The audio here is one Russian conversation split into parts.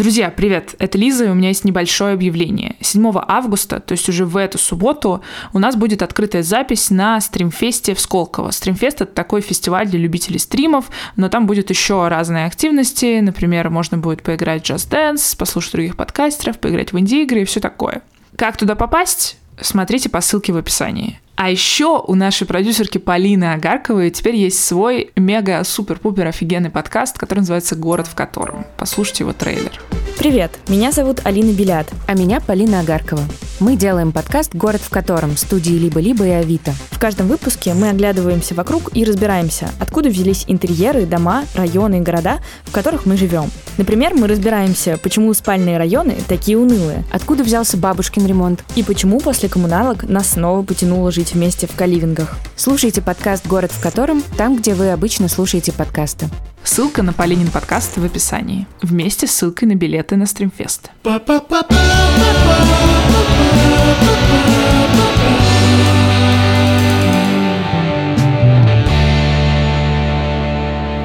Друзья, привет! Это Лиза, и у меня есть небольшое объявление. 7 августа, то есть уже в эту субботу, у нас будет открытая запись на стримфесте в Сколково. Стримфест — это такой фестиваль для любителей стримов, но там будет еще разные активности. Например, можно будет поиграть в Just Dance, послушать других подкастеров, поиграть в инди-игры и все такое. Как туда попасть? Смотрите по ссылке в описании. А еще у нашей продюсерки Полины Агарковой теперь есть свой мега-супер-пупер офигенный подкаст, который называется «Город в котором». Послушайте его трейлер. Привет, меня зовут Алина Белят. А меня Полина Агаркова. Мы делаем подкаст «Город в котором» студии «Либо-либо» и «Авито». В каждом выпуске мы оглядываемся вокруг и разбираемся, откуда взялись интерьеры, дома, районы и города, в которых мы живем. Например, мы разбираемся, почему спальные районы такие унылые, откуда взялся бабушкин ремонт и почему после коммуналок нас снова потянуло жить вместе в каливингах. Слушайте подкаст «Город в котором» там, где вы обычно слушаете подкасты. Ссылка на Полинин подкаст в описании. Вместе с ссылкой на билеты на стримфест.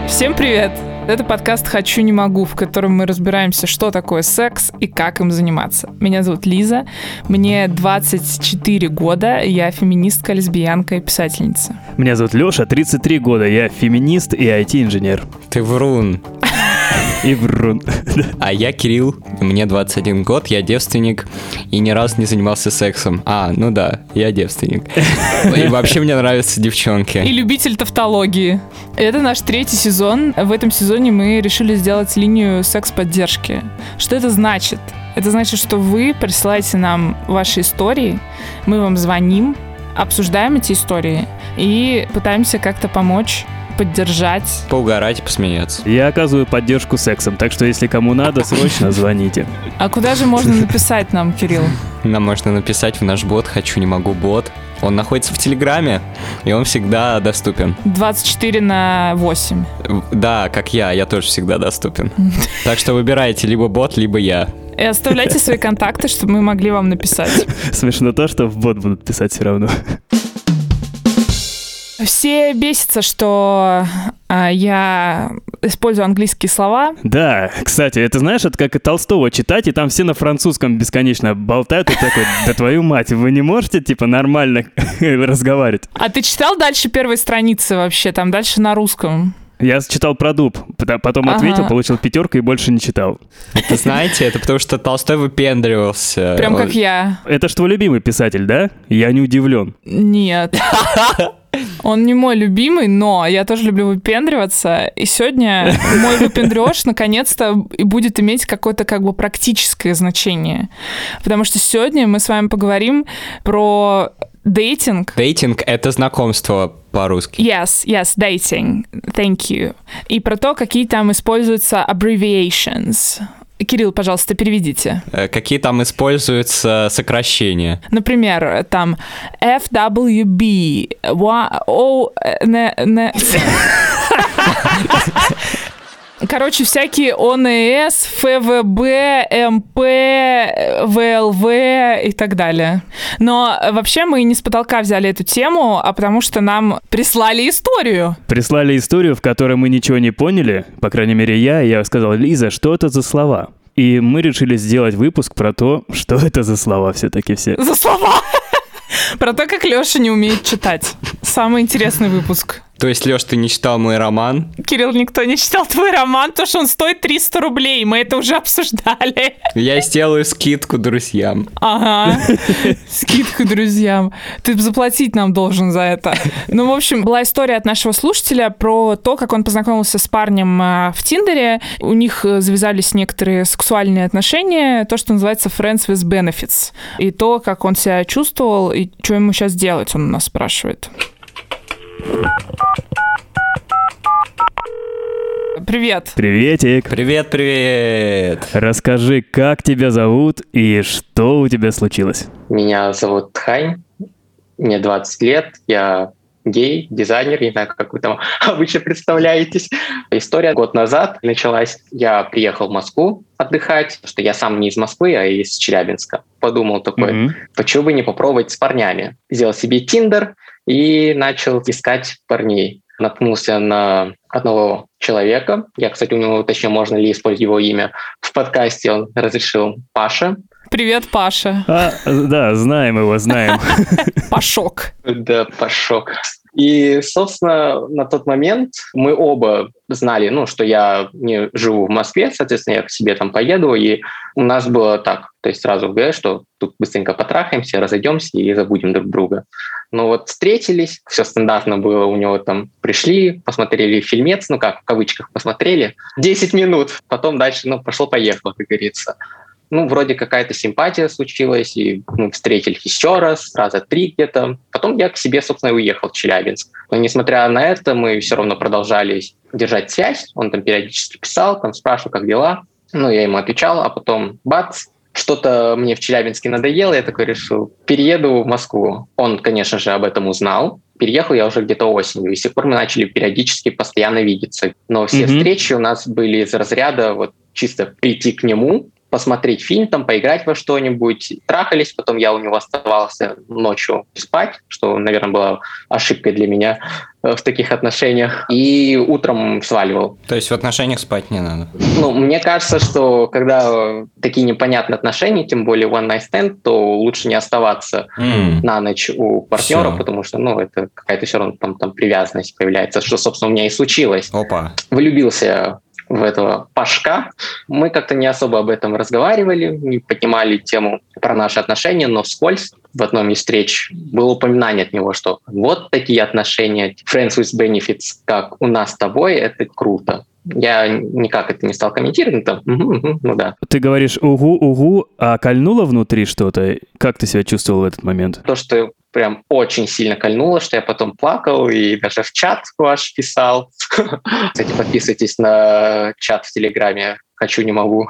Всем привет! Это подкаст «Хочу, не могу», в котором мы разбираемся, что такое секс и как им заниматься. Меня зовут Лиза, мне 24 года, я феминистка, лесбиянка и писательница. Меня зовут Леша, 33 года, я феминист и IT-инженер. Ты врун. И врун. А я Кирилл, мне 21 год, я девственник и ни разу не занимался сексом. А, ну да, я девственник. И вообще мне нравятся девчонки. И любитель тавтологии. Это наш третий сезон. В этом сезоне мы решили сделать линию секс-поддержки. Что это значит? Это значит, что вы присылаете нам ваши истории, мы вам звоним, обсуждаем эти истории и пытаемся как-то помочь поддержать. Поугарать, посмеяться. Я оказываю поддержку сексом, так что если кому надо, срочно звоните. А куда же можно написать нам, Кирилл? Нам можно написать в наш бот «Хочу, не могу» бот. Он находится в Телеграме, и он всегда доступен. 24 на 8. Да, как я, я тоже всегда доступен. Так что выбирайте либо бот, либо я. И оставляйте свои контакты, чтобы мы могли вам написать. Смешно то, что в бот будут писать все равно. Все бесятся, что а, я использую английские слова. Да, кстати, это знаешь, это как и Толстого читать, и там все на французском бесконечно болтают, и такой, да твою мать, вы не можете, типа, нормально разговаривать? А ты читал дальше первой страницы вообще, там дальше на русском? Я читал про дуб, потом ага. ответил, получил пятерку и больше не читал. Это знаете, это потому что Толстой выпендривался. Прям как я. Это ж твой любимый писатель, да? Я не удивлен. Нет. Он не мой любимый, но я тоже люблю выпендриваться. И сегодня мой выпендреж наконец-то будет иметь какое-то как бы практическое значение. Потому что сегодня мы с вами поговорим про Дейтинг. Дейтинг — это знакомство по-русски. Yes, yes, dating. Thank you. И про то, какие там используются abbreviations. Кирилл, пожалуйста, переведите. Э, какие там используются сокращения? Например, там FWB, O, N, Короче, всякие ОНС, ФВБ, МП, ВЛВ и так далее. Но вообще мы не с потолка взяли эту тему, а потому что нам прислали историю. Прислали историю, в которой мы ничего не поняли, по крайней мере я, я сказал, Лиза, что это за слова? И мы решили сделать выпуск про то, что это за слова все-таки все. За слова! Про то, как Леша не умеет читать. Самый интересный выпуск. То есть, Леш, ты не читал мой роман? Кирилл, никто не читал твой роман, потому что он стоит 300 рублей. Мы это уже обсуждали. Я сделаю скидку друзьям. Ага, скидку друзьям. Ты заплатить нам должен за это. Ну, в общем, была история от нашего слушателя про то, как он познакомился с парнем а, в Тиндере. У них э, завязались некоторые сексуальные отношения, то, что называется friends with benefits. И то, как он себя чувствовал, и что ему сейчас делать, он у нас спрашивает. Привет. Приветик. Привет, привет. Расскажи, как тебя зовут и что у тебя случилось? Меня зовут Тхань, мне 20 лет, я гей, дизайнер, не знаю, как вы там обычно представляетесь. История год назад началась. Я приехал в Москву отдыхать, что я сам не из Москвы, а из Челябинска. Подумал такой, mm-hmm. почему бы не попробовать с парнями? Сделал себе Тиндер и начал искать парней. Наткнулся на одного человека. Я, кстати, у него, точнее, можно ли использовать его имя в подкасте, он разрешил Паша. Привет, Паша. А, да, знаем его, знаем. Пашок. Да, Пашок. И, собственно, на тот момент мы оба знали, ну, что я не живу в Москве, соответственно, я к себе там поеду, и у нас было так, то есть сразу в что тут быстренько потрахаемся, разойдемся и забудем друг друга. Но вот встретились, все стандартно было, у него там пришли, посмотрели фильмец, ну как, в кавычках посмотрели, 10 минут, потом дальше, ну, пошло-поехало, как говорится ну, вроде какая-то симпатия случилась, и мы встретились еще раз, раза три где-то. Потом я к себе, собственно, и уехал в Челябинск. Но несмотря на это, мы все равно продолжали держать связь. Он там периодически писал, там спрашивал, как дела. Ну, я ему отвечал, а потом бац, что-то мне в Челябинске надоело, я такой решил, перееду в Москву. Он, конечно же, об этом узнал. Переехал я уже где-то осенью, и с тех пор мы начали периодически постоянно видеться. Но все mm-hmm. встречи у нас были из разряда вот чисто прийти к нему, посмотреть фильм, там, поиграть во что-нибудь. Трахались, потом я у него оставался ночью спать, что, наверное, была ошибкой для меня в таких отношениях. И утром сваливал. То есть в отношениях спать не надо? Ну, мне кажется, что когда такие непонятные отношения, тем более one night stand, то лучше не оставаться mm. на ночь у партнера, Все. потому что, ну, это какая-то все равно там, там привязанность появляется, что, собственно, у меня и случилось. Опа. Влюбился в этого Пашка. Мы как-то не особо об этом разговаривали, не поднимали тему про наши отношения, но вскользь в одном из встреч было упоминание от него, что вот такие отношения, friends with benefits, как у нас с тобой, это круто. Я никак это не стал комментировать, там, угу, угу, ну да. Ты говоришь угу, угу, а кольнуло внутри что-то? Как ты себя чувствовал в этот момент? То, что прям очень сильно кольнуло, что я потом плакал и даже в чат ваш писал. Кстати, подписывайтесь на чат в Телеграме. Хочу, не могу.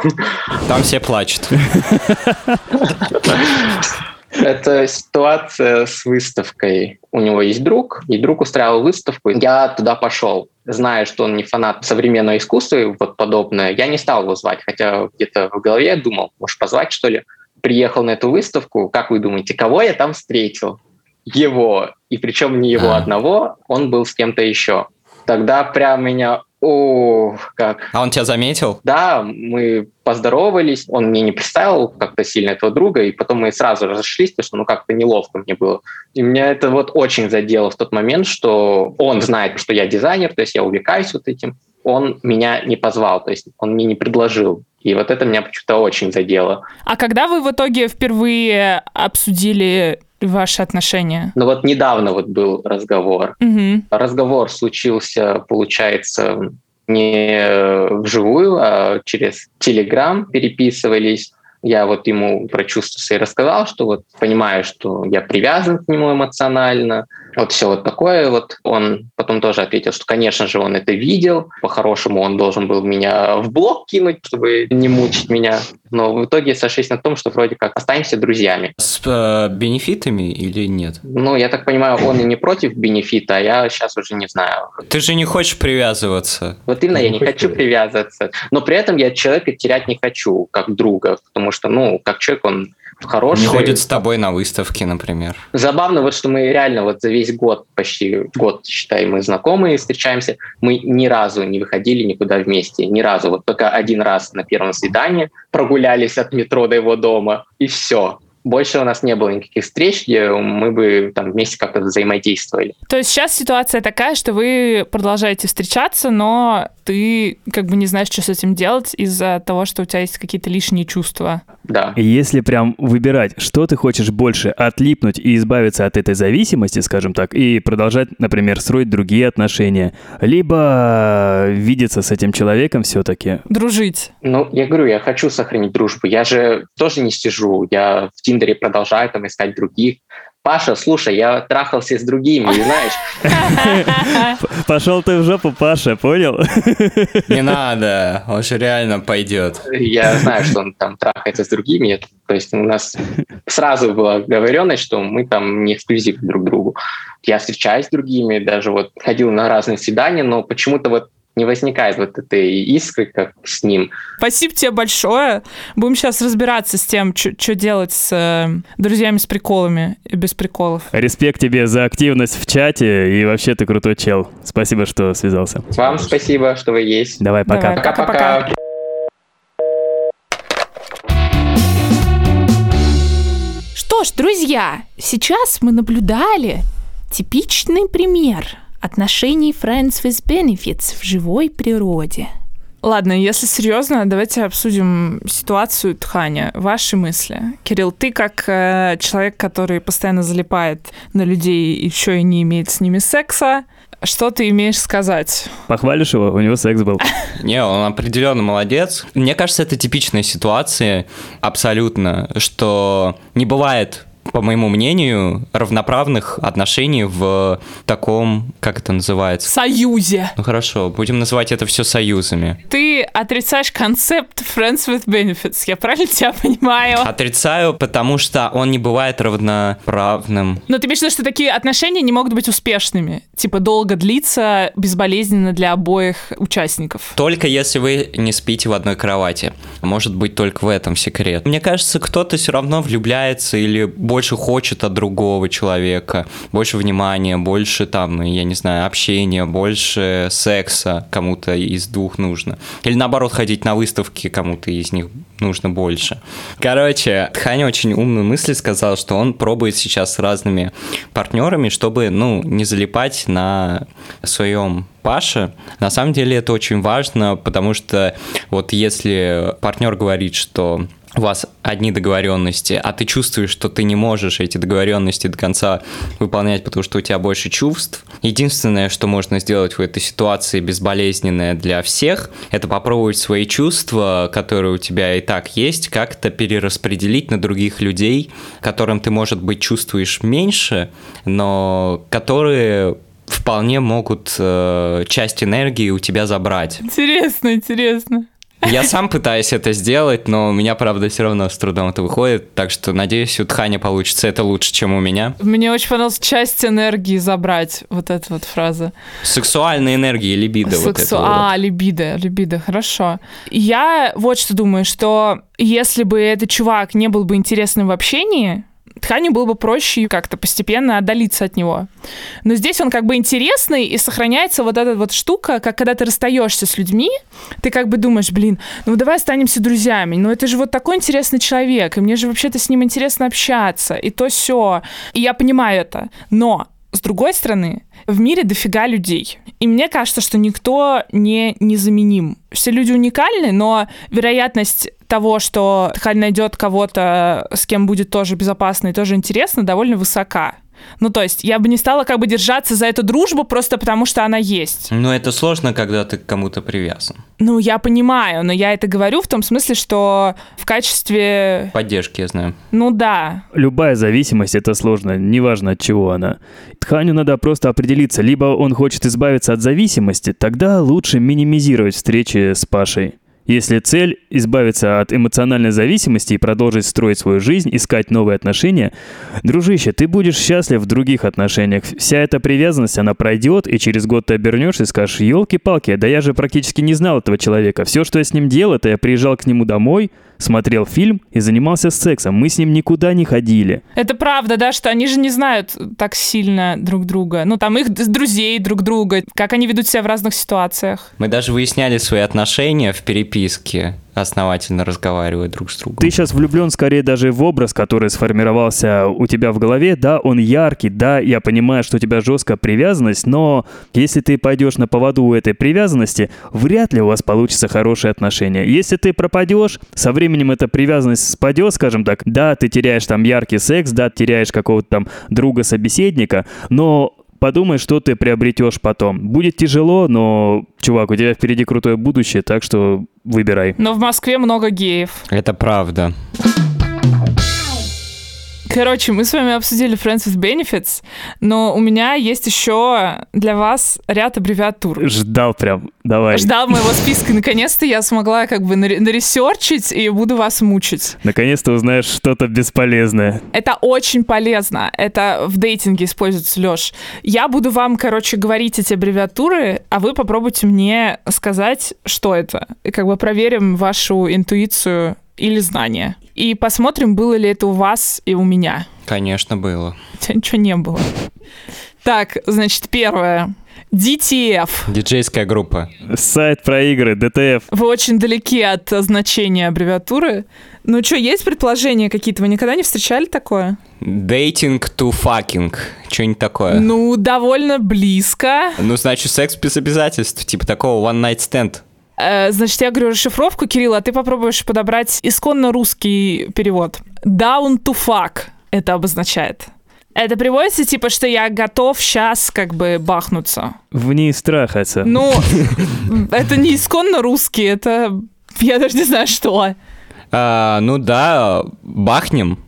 Там все плачут. Это ситуация с выставкой. У него есть друг, и друг устраивал выставку. Я туда пошел, зная, что он не фанат современного искусства и вот подобное. Я не стал его звать, хотя где-то в голове я думал, может, позвать, что ли. Приехал на эту выставку. Как вы думаете, кого я там встретил? Его. И причем не его одного, он был с кем-то еще. Тогда прям меня о, как. А он тебя заметил? Да, мы поздоровались, он мне не представил как-то сильно этого друга, и потом мы сразу разошлись, потому что ну как-то неловко мне было. И меня это вот очень задело в тот момент, что он знает, что я дизайнер, то есть я увлекаюсь вот этим, он меня не позвал, то есть он мне не предложил. И вот это меня почему-то очень задело. А когда вы в итоге впервые обсудили ваши отношения? Ну вот недавно вот был разговор. Угу. Разговор случился, получается, не вживую, а через Телеграм переписывались. Я вот ему про чувства свои рассказал, что вот понимаю, что я привязан к нему эмоционально, вот все вот такое вот. Он потом тоже ответил, что, конечно же, он это видел. По-хорошему он должен был меня в блок кинуть, чтобы не мучить меня. Но в итоге сошлись на том, что вроде как останемся друзьями. С э, бенефитами или нет? Ну, я так понимаю, он и не против бенефита, а я сейчас уже не знаю. Ты же не хочешь привязываться. Вот именно, я не хочу привязываться. Но при этом я человека терять не хочу, как друга, потому что, ну, как человек, он хороший. Не ходит с тобой на выставки, например. Забавно, вот что мы реально вот за весь год, почти год, считай, мы знакомые, встречаемся, мы ни разу не выходили никуда вместе, ни разу. Вот только один раз на первом свидании прогулялись от метро до его дома, и все больше у нас не было никаких встреч, где мы бы там вместе как-то взаимодействовали. То есть сейчас ситуация такая, что вы продолжаете встречаться, но ты как бы не знаешь, что с этим делать из-за того, что у тебя есть какие-то лишние чувства. Да. Если прям выбирать, что ты хочешь больше, отлипнуть и избавиться от этой зависимости, скажем так, и продолжать, например, строить другие отношения, либо видеться с этим человеком все-таки. Дружить. Ну, я говорю, я хочу сохранить дружбу. Я же тоже не сижу. Я в Тиндере продолжаю там искать других. Паша, слушай, я трахался с другими, знаешь. Пошел ты в жопу, Паша, понял? Не надо, он же реально пойдет. Я знаю, что он там трахается с другими. То есть у нас сразу была говоренность, что мы там не эксклюзивны друг другу. Я встречаюсь с другими, даже вот ходил на разные свидания, но почему-то вот не возникает вот этой искры, как с ним. Спасибо тебе большое. Будем сейчас разбираться с тем, что делать с э, друзьями с приколами и без приколов. Респект тебе за активность в чате и вообще ты крутой чел. Спасибо, что связался. Вам спасибо, что вы есть. Давай, пока. Пока-пока. Что ж, друзья, сейчас мы наблюдали типичный пример отношений Friends with Benefits в живой природе. Ладно, если серьезно, давайте обсудим ситуацию Тханя. Ваши мысли. Кирилл, ты как э, человек, который постоянно залипает на людей и еще и не имеет с ними секса, что ты имеешь сказать? Похвалишь его? У него секс был. Не, он определенно молодец. Мне кажется, это типичная ситуация абсолютно, что не бывает по моему мнению, равноправных отношений в таком, как это называется? Союзе. Ну хорошо, будем называть это все союзами. Ты отрицаешь концепт Friends with Benefits, я правильно тебя понимаю? Отрицаю, потому что он не бывает равноправным. Но ты имеешь в виду, что такие отношения не могут быть успешными? Типа долго длиться, безболезненно для обоих участников? Только если вы не спите в одной кровати. Может быть, только в этом секрет. Мне кажется, кто-то все равно влюбляется или больше хочет от другого человека, больше внимания, больше там, я не знаю, общения, больше секса кому-то из двух нужно. Или наоборот, ходить на выставки кому-то из них нужно больше. Короче, Ханя очень умную мысль сказал, что он пробует сейчас с разными партнерами, чтобы, ну, не залипать на своем Паше. На самом деле это очень важно, потому что вот если партнер говорит, что у вас одни договоренности, а ты чувствуешь, что ты не можешь эти договоренности до конца выполнять, потому что у тебя больше чувств. Единственное, что можно сделать в этой ситуации безболезненное для всех, это попробовать свои чувства, которые у тебя и так есть, как-то перераспределить на других людей, которым ты, может быть, чувствуешь меньше, но которые вполне могут э, часть энергии у тебя забрать. Интересно, интересно. Я сам пытаюсь это сделать, но у меня, правда, все равно с трудом это выходит, так что, надеюсь, у Тхани получится это лучше, чем у меня. Мне очень понравилась часть энергии забрать, вот эта вот фраза. Сексуальной энергии, либидо. Сексу... Вот это а, вот. либидо, либидо, хорошо. Я вот что думаю, что если бы этот чувак не был бы интересным в общении, тканью было бы проще как-то постепенно отдалиться от него. Но здесь он как бы интересный, и сохраняется вот эта вот штука, как когда ты расстаешься с людьми, ты как бы думаешь, блин, ну давай останемся друзьями, ну это же вот такой интересный человек, и мне же вообще-то с ним интересно общаться, и то все. И я понимаю это. Но с другой стороны, в мире дофига людей. И мне кажется, что никто не незаменим. Все люди уникальны, но вероятность того, что Тхаль найдет кого-то, с кем будет тоже безопасно и тоже интересно, довольно высока. Ну, то есть, я бы не стала как бы держаться за эту дружбу просто потому, что она есть. Но это сложно, когда ты к кому-то привязан. Ну, я понимаю, но я это говорю в том смысле, что в качестве... Поддержки, я знаю. Ну, да. Любая зависимость — это сложно, неважно от чего она. Тханю надо просто определиться, либо он хочет избавиться от зависимости, тогда лучше минимизировать встречи с Пашей. Если цель – избавиться от эмоциональной зависимости и продолжить строить свою жизнь, искать новые отношения, дружище, ты будешь счастлив в других отношениях. Вся эта привязанность, она пройдет, и через год ты обернешься и скажешь, елки-палки, да я же практически не знал этого человека. Все, что я с ним делал, это я приезжал к нему домой, смотрел фильм и занимался сексом. Мы с ним никуда не ходили. Это правда, да, что они же не знают так сильно друг друга. Ну, там их друзей друг друга, как они ведут себя в разных ситуациях. Мы даже выясняли свои отношения в переписке основательно разговаривают друг с другом. Ты сейчас влюблен скорее даже в образ, который сформировался у тебя в голове. Да, он яркий, да, я понимаю, что у тебя жесткая привязанность, но если ты пойдешь на поводу у этой привязанности, вряд ли у вас получится хорошие отношения. Если ты пропадешь, со временем эта привязанность спадет, скажем так. Да, ты теряешь там яркий секс, да, теряешь какого-то там друга-собеседника, но подумай, что ты приобретешь потом. Будет тяжело, но, чувак, у тебя впереди крутое будущее, так что выбирай. Но в Москве много геев. Это правда. Короче, мы с вами обсудили Friends with Benefits, но у меня есть еще для вас ряд аббревиатур. Ждал прям. Давай. Ждал моего списка. Наконец-то я смогла как бы наре- наресерчить и буду вас мучить. Наконец-то узнаешь что-то бесполезное. Это очень полезно. Это в дейтинге используется, Лёш. Я буду вам, короче, говорить эти аббревиатуры, а вы попробуйте мне сказать, что это. И как бы проверим вашу интуицию или знание. И посмотрим, было ли это у вас и у меня. Конечно, было. У тебя ничего не было. Так, значит, первое. DTF. Диджейская группа. Сайт про игры, ДТФ. Вы очень далеки от значения аббревиатуры. Ну что, есть предположения какие-то? Вы никогда не встречали такое? Дейтинг to fucking. Что-нибудь такое. Ну, Ну, довольно близко. значит, секс без обязательств. Типа такого one night stand. Э, значит, я говорю расшифровку, Кирилл, а ты попробуешь подобрать исконно русский перевод. Down to fuck это обозначает. Это приводится типа, что я готов сейчас как бы бахнуться. Вниз трахаться. Ну, это не исконно русский, это я даже не знаю что. А, ну да, бахнем.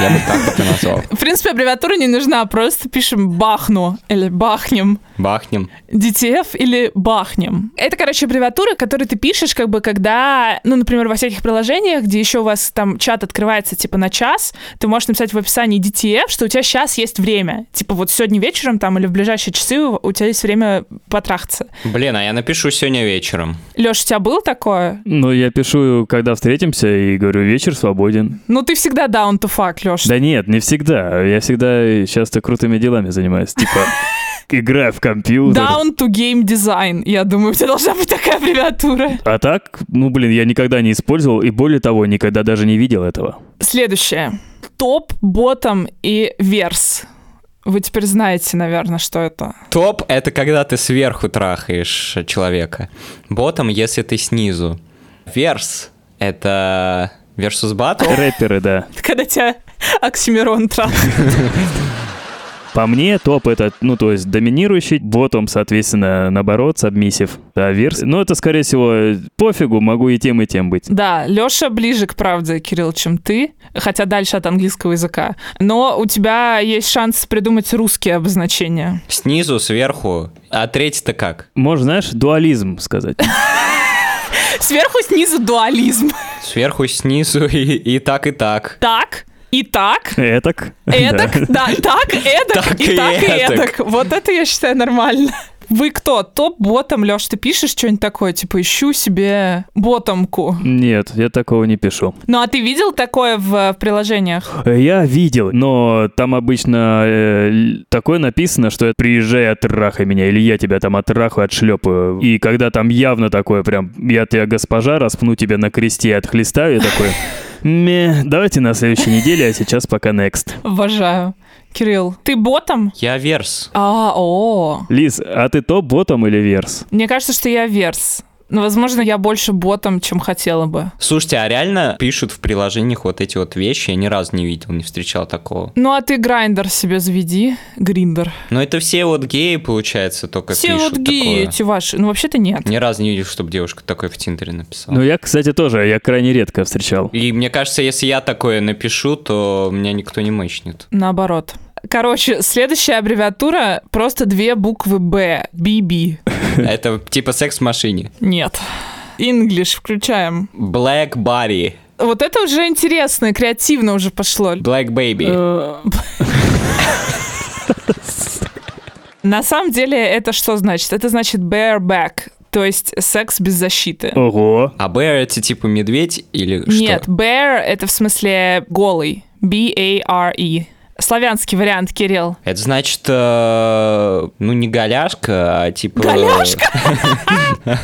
Я бы так это назвал. В принципе, аббревиатура не нужна, просто пишем бахну или бахнем. Бахнем. DTF или бахнем. Это, короче, аббревиатура, которую ты пишешь, как бы, когда, ну, например, во всяких приложениях, где еще у вас там чат открывается, типа, на час, ты можешь написать в описании DTF, что у тебя сейчас есть время. Типа, вот сегодня вечером там или в ближайшие часы у тебя есть время потрахаться. Блин, а я напишу сегодня вечером. Леш, у тебя было такое? Ну, я пишу, когда встретимся, и говорю, вечер свободен. Ну, ты всегда down to fuck, Леш. Да нет, не всегда. Я всегда часто крутыми делами занимаюсь. Типа, играю в компьютер. Down to game design. Я думаю, у тебя должна быть такая аббревиатура. А так, ну, блин, я никогда не использовал, и более того, никогда даже не видел этого. Следующее. Топ, ботом и верс. Вы теперь знаете, наверное, что это. Топ — это когда ты сверху трахаешь человека. Ботом, если ты снизу. Верс — это versus battle. Рэперы, да. Когда тебя Оксимирон трахает. По мне, топ это, ну, то есть доминирующий, ботом, соответственно, наоборот, сабмиссив. А верс, ну, это, скорее всего, пофигу, могу и тем, и тем быть. Да, Лёша ближе к правде, Кирилл, чем ты, хотя дальше от английского языка. Но у тебя есть шанс придумать русские обозначения. Снизу, сверху. А третий-то как? Можно, знаешь, дуализм сказать. Сверху, снизу дуализм. Сверху, снизу и, и так, и так. Так, и так, Этак. эдак, да, так, эдак, Так и и так, и эдак. эдак. Вот это я считаю нормально. Вы кто? Топ-ботом, Лёш, ты пишешь что-нибудь такое? Типа, ищу себе ботомку. Нет, я такого не пишу. Ну, а ты видел такое в, в приложениях? Я видел, но там обычно э, такое написано, что приезжай, оттрахай меня, или я тебя там оттрахаю, отшлепаю. И когда там явно такое прям, я тебя госпожа, распну тебя на кресте, отхлестаю, я такой, ме, давайте на следующей неделе, а сейчас пока next. Обожаю. Кирилл, ты ботом? Я верс. А, о. Лиз, а ты топ ботом или верс? Мне кажется, что я верс. Но, возможно, я больше ботом, чем хотела бы. Слушайте, а реально пишут в приложениях вот эти вот вещи? Я ни разу не видел, не встречал такого. Ну, а ты грайндер себе заведи, гриндер. Но это все вот геи, получается, только Все пишут вот геи такое. эти ваши. Ну, вообще-то нет. Ни разу не видел, чтобы девушка такое в Тиндере написала. Ну, я, кстати, тоже, я крайне редко встречал. И мне кажется, если я такое напишу, то меня никто не мычнет. Наоборот. Короче, следующая аббревиатура просто две буквы Б. BB. Это типа секс в машине. Нет. English включаем. Black Body. Вот это уже интересно, креативно уже пошло. Black Baby. Э, На самом деле это что значит? Это значит bareback, то есть секс без защиты. Ого. А bear это типа медведь или Нет, что? bear это в смысле голый. B-A-R-E. Славянский вариант, Кирилл. Это значит, э, ну не голяшка, а типа... Голяшка?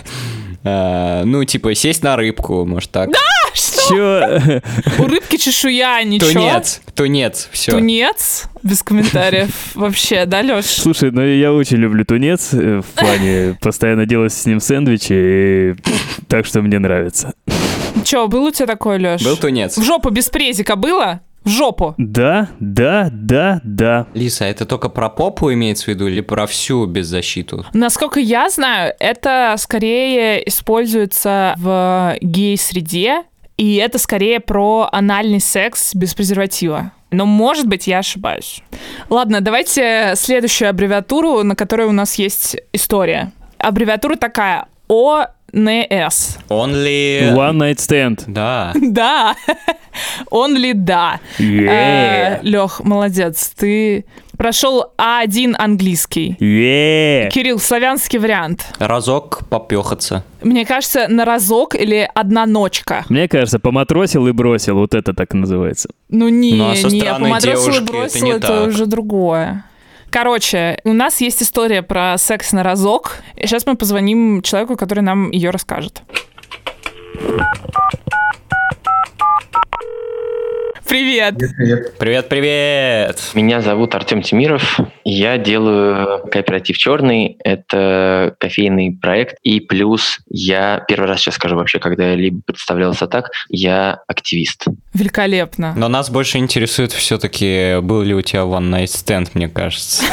Э, Ну, типа, сесть на рыбку, может так. Что? Чё? У рыбки чешуя, ничего. Тунец, тунец, все. Тунец? Без комментариев. Вообще, да, Леш? Слушай, ну я очень люблю тунец э, в плане постоянно делать с ним сэндвичи, и так что мне нравится. Че, был у тебя такой, Леш? Был тунец. В жопу без презика было? В жопу. Да, да, да, да. Лиса, это только про попу имеется в виду или про всю беззащиту? Насколько я знаю, это скорее используется в гей-среде, и это скорее про анальный секс без презерватива. Но, может быть, я ошибаюсь. Ладно, давайте следующую аббревиатуру, на которой у нас есть история. Аббревиатура такая. ОНС. Only... One night stand. Да. Да. Only да. Yeah. Лех, молодец. Ты прошел А1 английский. Yeah. Кирилл, славянский вариант. Разок попехаться. Мне кажется, на разок или одна ночка. Мне кажется, поматросил и бросил. Вот это так называется. Ну не, Ну, а со не, поматросил и девушки это бросил, не это, так. уже другое. Короче, у нас есть история про секс на разок. И сейчас мы позвоним человеку, который нам ее расскажет. Привет. Привет-привет! Меня зовут Артем Тимиров. Я делаю кооператив «Черный». Это кофейный проект. И плюс я первый раз сейчас скажу вообще, когда я либо представлялся так, я активист. Великолепно. Но нас больше интересует все-таки, был ли у тебя one night stand, мне кажется.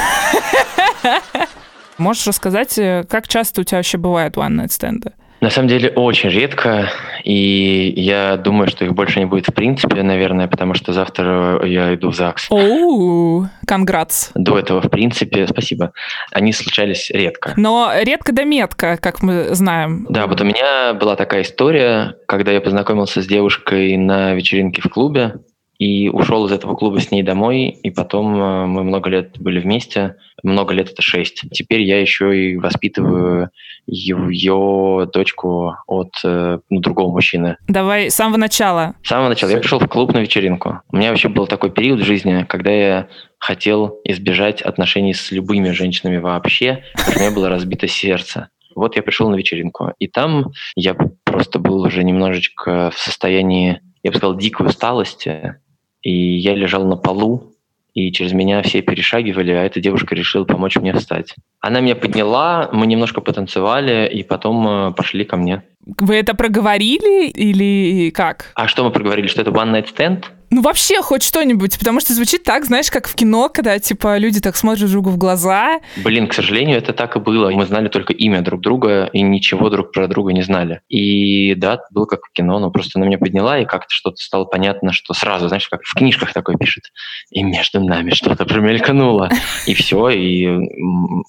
Можешь рассказать, э, как часто у тебя вообще бывают one night стенды? На самом деле очень редко, и я думаю, что их больше не будет в принципе, наверное, потому что завтра я иду в ЗАГС. Оу, конгратс. До этого, в принципе, спасибо, они случались редко. Но редко да метко, как мы знаем. Да, вот у меня была такая история, когда я познакомился с девушкой на вечеринке в клубе и ушел из этого клуба с ней домой, и потом э, мы много лет были вместе, много лет это шесть. Теперь я еще и воспитываю ее дочку от э, ну, другого мужчины. Давай с самого начала. С самого начала я пришел в клуб на вечеринку. У меня вообще был такой период в жизни, когда я хотел избежать отношений с любыми женщинами вообще, потому что у меня было разбито сердце. Вот я пришел на вечеринку, и там я просто был уже немножечко в состоянии, я бы сказал, дикой усталости, и я лежал на полу, и через меня все перешагивали, а эта девушка решила помочь мне встать. Она меня подняла, мы немножко потанцевали, и потом э, пошли ко мне. Вы это проговорили или как? А что мы проговорили, что это one night stand? Ну, вообще, хоть что-нибудь, потому что звучит так, знаешь, как в кино, когда, типа, люди так смотрят друг другу в глаза. Блин, к сожалению, это так и было. Мы знали только имя друг друга и ничего друг про друга не знали. И да, было как в кино, но просто она меня подняла, и как-то что-то стало понятно, что сразу, знаешь, как в книжках такое пишет. И между нами что-то промелькнуло. И все, и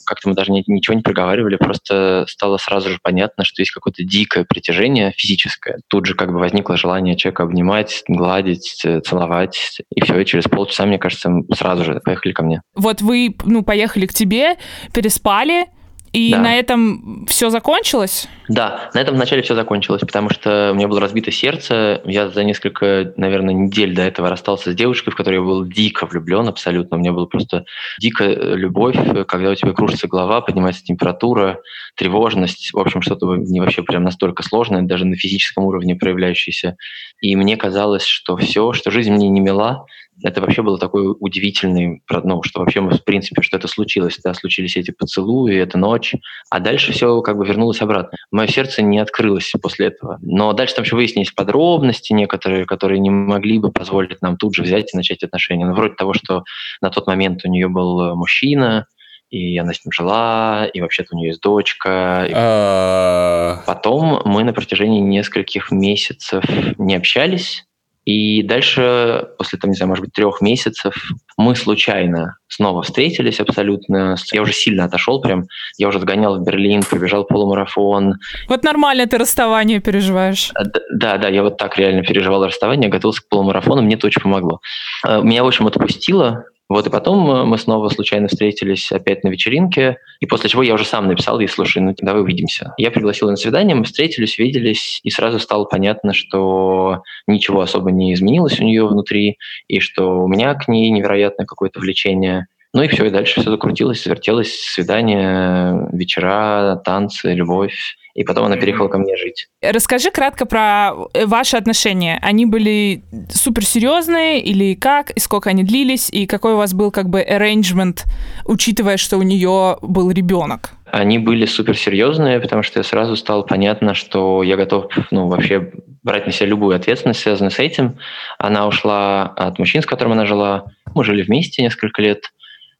как-то мы даже ни- ничего не проговаривали, просто стало сразу же понятно, что есть какое-то дикое притяжение физическое. Тут же как бы возникло желание человека обнимать, гладить, э, целовать. И все, и через полчаса, мне кажется, сразу же поехали ко мне. Вот вы, ну, поехали к тебе, переспали, и Да. на этом все закончилось? Да, на этом вначале все закончилось, потому что у меня было разбито сердце. Я за несколько, наверное, недель до этого расстался с девушкой, в которой я был дико влюблен абсолютно. У меня была просто дикая э, любовь, когда у тебя кружится голова, поднимается температура, тревожность. В общем, что-то не вообще прям настолько сложное, даже на физическом уровне проявляющееся. И мне казалось, что все, что жизнь мне не мила, это вообще было такой удивительный, ну, что вообще, мы, в принципе, что это случилось, да, случились эти поцелуи, эта ночь, а дальше все как бы вернулось обратно. Мое сердце не открылось после этого. Но дальше там еще выяснились подробности некоторые, которые не могли бы позволить нам тут же взять и начать отношения. Ну, вроде того, что на тот момент у нее был э, мужчина, и она с ним жила, и вообще-то у нее есть дочка. Э, Потом мы на протяжении нескольких месяцев не общались, и дальше, после, там, не знаю, может быть, трех месяцев, мы случайно снова встретились абсолютно. Я уже сильно отошел прям. Я уже сгонял в Берлин, пробежал полумарафон. Вот нормально ты расставание переживаешь. Д- Да, да, я вот так реально переживал расставание, готовился к полумарафону, мне это очень помогло. Э, Меня, в общем, отпустило, вот, и потом э, мы снова случайно встретились опять на вечеринке, и после чего я уже сам написал ей, слушай, ну давай увидимся. Я пригласил ее на свидание, мы встретились, виделись, и сразу стало понятно, что ничего особо не изменилось у нее внутри, и что у меня к ней невероятное какое-то влечение. Ну и все, и дальше все закрутилось, завертелось, свидания, вечера, танцы, любовь. И потом она переехала ко мне жить. Расскажи кратко про э, ваши отношения. Они были суперсерьезные или как, и сколько они длились, и какой у вас был как бы arrangement, учитывая, что у нее был ребенок? Они были суперсерьезные, потому что сразу стало понятно, что я готов ну, вообще брать на себя любую ответственность, связанную с этим. Она ушла от мужчин, с которым она жила. Мы жили вместе несколько лет.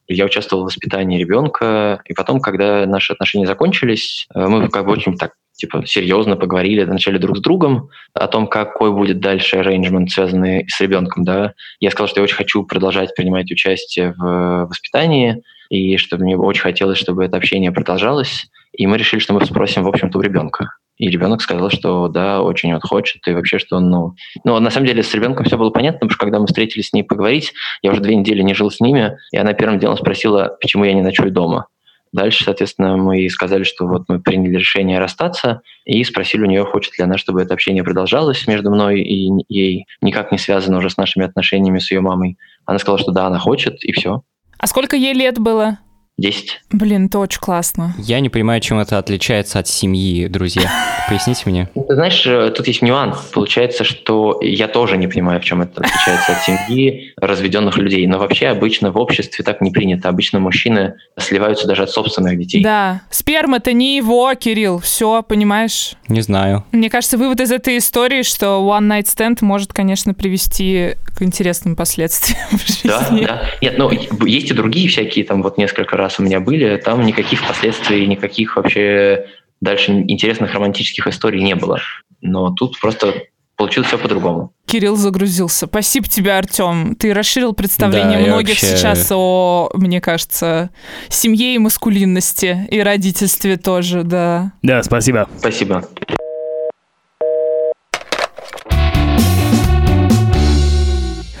Я участвовал в воспитании ребенка. И потом, когда наши отношения закончились, э, мы как бы очень так типа серьезно поговорили вначале друг с другом о том, какой будет дальше arrangement, связанный с ребенком, да. Я сказал, что я очень хочу продолжать принимать участие в воспитании, и чтобы мне очень хотелось, чтобы это общение продолжалось. И мы решили, что мы спросим, в общем-то, у ребенка. И ребенок сказал, что да, очень вот хочет, и вообще, что он, ну... Ну, на самом деле, с ребенком все было понятно, потому что когда мы встретились с ней поговорить, я уже две недели не жил с ними, и она первым делом спросила, почему я не ночую дома. Дальше, соответственно, мы сказали, что вот мы приняли решение расстаться, и спросили у нее, хочет ли она, чтобы это общение продолжалось между мной и ей, никак не связано уже с нашими отношениями с ее мамой. Она сказала, что да, она хочет, и все. А сколько ей лет было? 10. Блин, это очень классно. Я не понимаю, чем это отличается от семьи, друзья. Поясните мне. Ну, ты знаешь, э, тут есть нюанс. Получается, что я тоже не понимаю, в чем это отличается от семьи разведенных людей. Но вообще обычно в обществе так не принято. Обычно мужчины сливаются даже от собственных детей. Да. Сперма-то не его, Кирилл. Все, понимаешь? Не знаю. Мне кажется, вывод из этой истории, что one night stand может, конечно, привести к интересным последствиям в жизни. Да, да. Нет, ну, есть и другие всякие, там вот несколько раз у меня были, там никаких последствий, никаких вообще дальше интересных романтических историй не было. Но тут просто получилось все по-другому. Кирилл загрузился. Спасибо тебе, Артем. Ты расширил представление Да, многих вообще- сейчас о, мне кажется, семье и маскулинности, и родительстве тоже, да. Да, спасибо. Спасибо.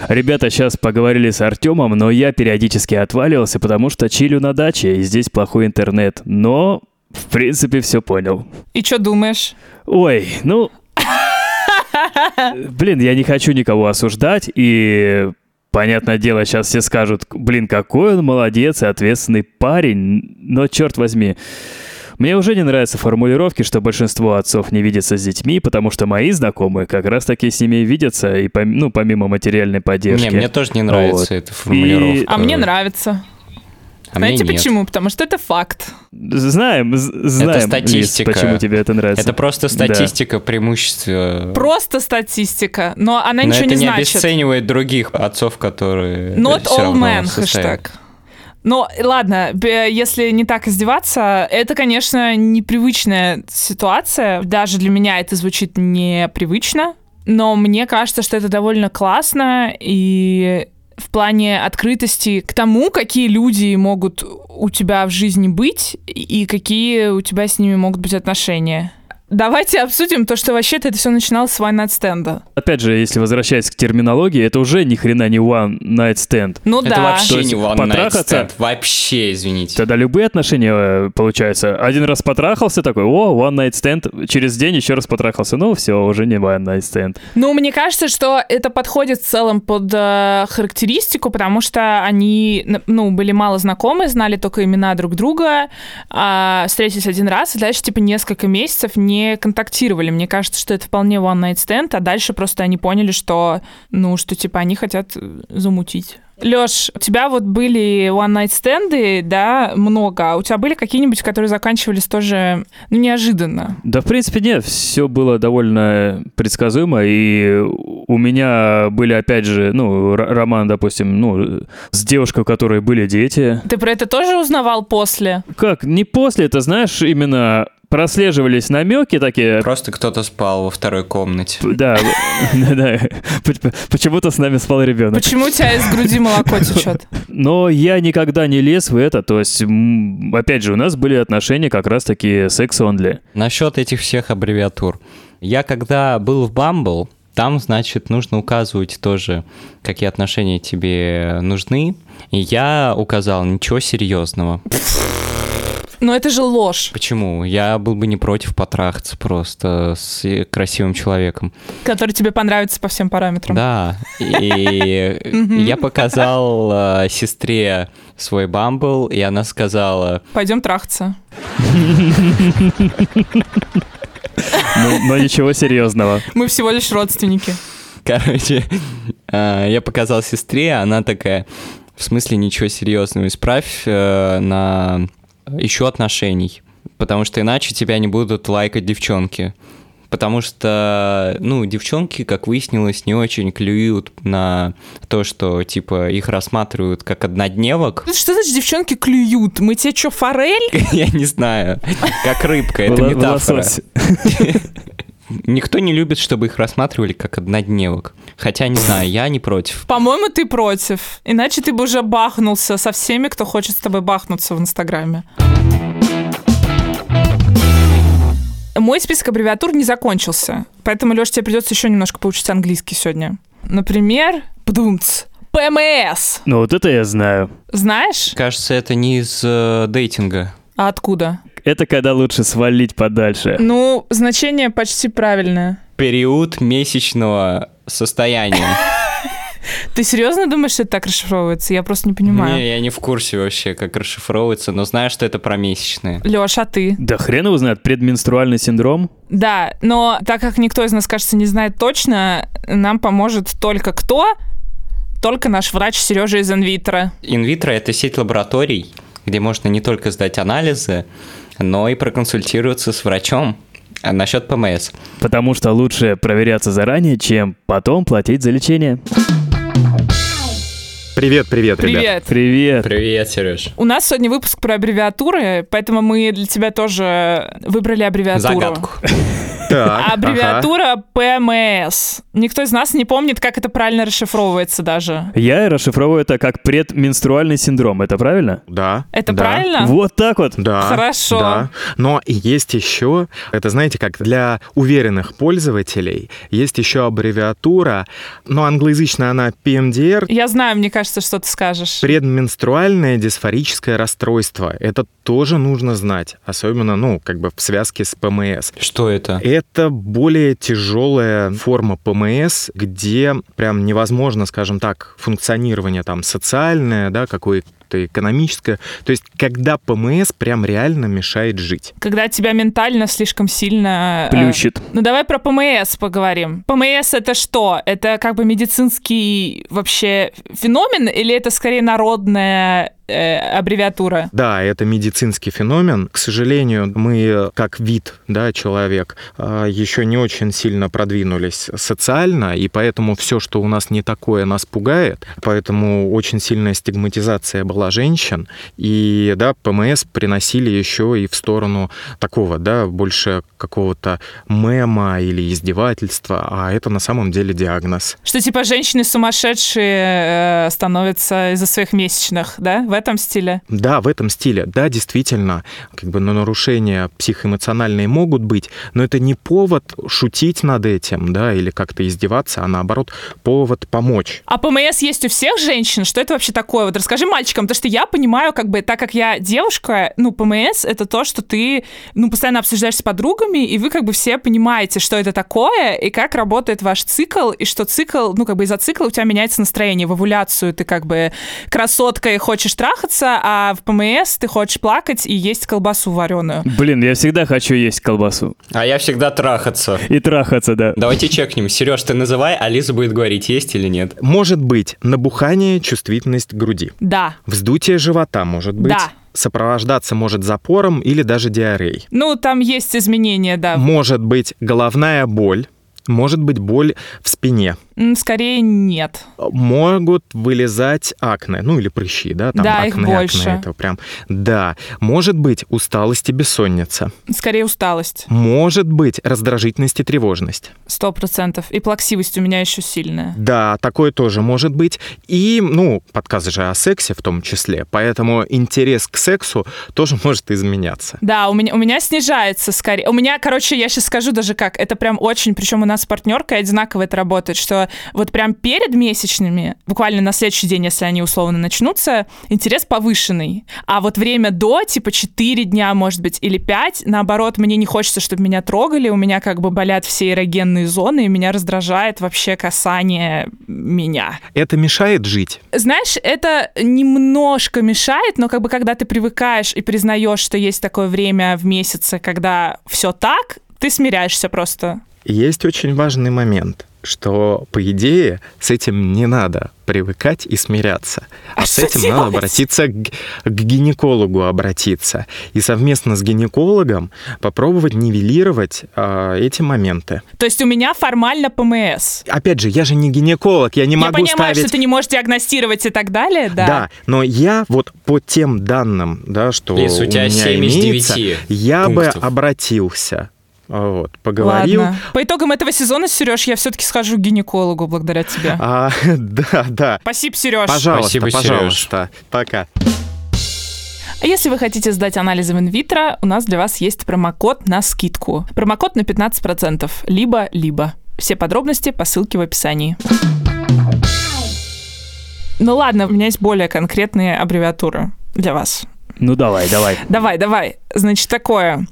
Ребята сейчас поговорили с Артемом, но я периодически отваливался, потому что чилю на даче, и здесь плохой интернет. Но, в принципе, все понял. И что думаешь? Ой, ну... Блин, я не хочу никого осуждать, и... Понятное дело, сейчас все скажут, блин, какой он молодец и ответственный парень, но черт возьми, мне уже не нравятся формулировки, что большинство отцов не видятся с детьми, потому что мои знакомые как раз таки с ними видятся, и пом- ну, помимо материальной поддержки. Не, мне тоже не нравится Вот. эта формулировка. А мне нравится. А мне Знаете нет. почему? Потому что это факт. Знаем, знаем, Лиз, статистика. почему тебе это нравится. Это просто Да. статистика преимущества. Просто статистика, но она Но ничего это не не значит. обесценивает других отцов, которые Not all равно men, хэштег. Но ладно, если не так издеваться, это, конечно, непривычная ситуация. Даже для меня это звучит непривычно. Но мне кажется, что это довольно классно и в плане открытости к тому, какие люди могут у тебя в жизни быть и какие у тебя с ними могут быть отношения. Давайте обсудим то, что вообще-то это все начиналось с one night стенда. Опять же, если возвращаясь к терминологии, это уже ни хрена не one night stand. Ну Это да. То вообще не one night потрахаться- stand. Вообще, извините. Тогда любые отношения, э, получается, один раз потрахался такой, о, one night stand, через день еще раз потрахался, ну все, уже не one night stand. Ну, мне кажется, что это подходит в целом под э, характеристику, потому что они, ну, были мало знакомы, знали только имена друг друга, а, встретились один раз, и дальше, типа, несколько месяцев не контактировали. Мне кажется, что это вполне one night stand, а дальше просто они поняли, что, ну, что, типа, они хотят э, замутить. Лёш, у тебя вот были one night стенды, да, много, а у тебя были какие-нибудь, которые заканчивались тоже, ну, неожиданно? Да, в принципе, нет, все было довольно предсказуемо, и у меня были, опять же, ну, роман, допустим, ну, с девушкой, у которой были дети. Ты про это тоже узнавал после? Как, не после, это, знаешь, именно прослеживались намеки такие, Просто кто-то спал во второй комнате. да, да, почему-то с нами спал ребенок. Почему у тебя из груди молоко течет? Но я никогда не лез в это, то есть, опять же, у нас были отношения как раз-таки секс-онли. Насчет этих всех аббревиатур. Я когда был в Bumble, там, значит, нужно указывать тоже, какие отношения тебе нужны. И я указал ничего серьезного. Но это же ложь, Почему? Я был бы не против потрахаться просто с красивым человеком. который тебе понравится по всем параметрам. Да. И я показал э, сестре свой Бамбл, и она сказала, Пойдем трахаться. Но, но ничего серьезного. Мы всего лишь родственники. Короче, э, я показал сестре, она такая, в смысле ничего серьезного, исправь э, на еще отношений, потому что иначе тебя не будут лайкать девчонки. потому что, ну, девчонки, как выяснилось, не очень клюют на то, что, типа, их рассматривают как однодневок. Что значит девчонки клюют? Мы тебе что, форель? Я не знаю, как рыбка, это метафора. Никто не любит, чтобы их рассматривали как однодневок. Хотя, не знаю, я не против. По-моему, ты против. Иначе ты бы уже бахнулся со всеми, кто хочет с тобой бахнуться в Инстаграме. Мой список аббревиатур не закончился, поэтому, Леш, тебе придется еще немножко поучить английский сегодня. Например, ПДУМЦ, ПМС. Ну вот это я знаю. Знаешь? Кажется, это не из э, дейтинга. А откуда? Это когда лучше свалить подальше. Ну, значение почти правильное. Период месячного состояния. Ты серьезно думаешь, что это так расшифровывается? Я просто не понимаю. Не, я не в курсе вообще, как расшифровывается, но знаю, что это про месячные. Леш, а ты? Да хрен его знает, предменструальный синдром. Да, но так как никто из нас, кажется, не знает точно, нам поможет только кто? Только наш врач Сережа из Инвитро. Инвитро – это сеть лабораторий, где можно не только сдать анализы, но и проконсультироваться с врачом а насчет ПМС. Потому что лучше проверяться заранее, чем потом платить за лечение. Привет, привет, ребят. Привет. Привет. Привет, Сереж. У нас сегодня выпуск про аббревиатуры, поэтому мы для тебя тоже выбрали аббревиатуру. Загадку. Так, Аббревиатура ПМС. Никто из нас не помнит, как это правильно расшифровывается даже. Я расшифровываю это как предменструальный синдром, это правильно? Да. Это да, правильно? Вот так вот. Да. Хорошо. Да. Но есть еще, это знаете, как для уверенных пользователей, есть еще аббревиатура, но англоязычная она PMDR, Я знаю, мне кажется, что ты скажешь. Предменструальное дисфорическое расстройство. Это тоже нужно знать, особенно, ну, как бы в связке с ПМС. Что это? Это более тяжелая форма ПМС, где прям невозможно, скажем так, функционирование там социальное, да, какое-то экономическое. То есть, когда ПМС прям реально мешает жить. Когда тебя ментально слишком сильно... э, Плющит. Ну давай про ПМС поговорим. ПМС это что? Это как бы медицинский вообще феномен или это скорее народная э, аббревиатура? Да, это медицинский феномен. К сожалению, мы как вид, да, человек, а, еще не очень сильно продвинулись социально, и поэтому все, что у нас не такое, нас пугает. Поэтому очень сильная стигматизация была женщин, и да, ПМС приносили еще и в сторону такого, да, больше какого-то мема или издевательства, а это на самом деле диагноз. Что типа женщины сумасшедшие э, становятся из-за своих месячных, да? В этом стиле? Да, в этом стиле. Да, действительно, как бы ну, нарушения психоэмоциональные могут быть, но это не повод шутить над этим, да, или как-то издеваться, а наоборот повод помочь. А ПМС есть у всех женщин? Что это вообще такое? Вот расскажи мальчикам, потому что я понимаю, как бы, так как я девушка, ну, ПМС — это то, что ты, ну, постоянно обсуждаешь с подругами, и вы как бы все понимаете, что это такое, и как работает ваш цикл, и что цикл, ну, как бы из-за цикла у тебя меняется настроение. В овуляцию ты как бы красотка и хочешь трахаться, а в ПМС ты хочешь плакать и есть колбасу вареную. Блин, я всегда хочу есть колбасу. А я всегда трахаться. И трахаться, да. Давайте чекнем. Сереж, ты называй, а Лиза будет говорить, есть или нет. Может быть набухание, чувствительность груди. Да. Вздутие живота может быть. Да. Сопровождаться может запором или даже диареей. Ну, там есть изменения, да. Может быть головная боль. Может быть боль в спине. Скорее нет. Могут вылезать акне, ну или прыщи, да? Там Да, их акне, больше. акне, это прям. Да. Может быть усталость и бессонница. Скорее усталость. Может быть раздражительность и тревожность. Сто процентов. И плаксивость у меня еще сильная. Да, такое тоже может быть. И, ну, подкаст же о сексе в том числе, поэтому интерес к сексу тоже может изменяться. Да, у меня, у меня снижается скорее. У меня, короче, я сейчас скажу даже как. Это прям очень, причем у нас с партнеркой одинаково это работает, что вот прям перед месячными, буквально на следующий день, если они условно начнутся, интерес повышенный. А вот время до, типа 4 дня, может быть, или 5, наоборот, мне не хочется, чтобы меня трогали, у меня как бы болят все эрогенные зоны, и меня раздражает вообще касание меня. Это мешает жить. Знаешь, это немножко мешает, но как бы когда ты привыкаешь и признаешь, что есть такое время в месяце, когда все так, ты смиряешься просто. Есть очень важный момент. что, по идее, с этим не надо привыкать и смиряться. А, А с этим делать? надо обратиться к, к гинекологу обратиться. И совместно с гинекологом попробовать нивелировать а, эти моменты. То есть у меня формально ПМС. Опять же, я же не гинеколог, я не Я могу понимаю, ставить... что ты не можешь диагностировать и так далее, да. Да, но я вот по тем данным, да, что Лиз, у тебя меня 7 из имеется, 9 я пунктов. бы обратился. Вот, поговорил. Ладно. По итогам этого сезона, Сереж, я все-таки схожу к гинекологу благодаря тебе. А, да, да. Спасибо, Сереж. Пожалуйста, Спасибо, пожалуйста. Пока. А если вы хотите сдать анализы в инвитро, у нас для вас есть промокод на скидку. Промокод на 15%. Либо-либо. Все подробности по ссылке в описании. Ну ладно, у меня есть более конкретные аббревиатуры для вас. Ну давай, давай. Давай, давай. Значит, такое.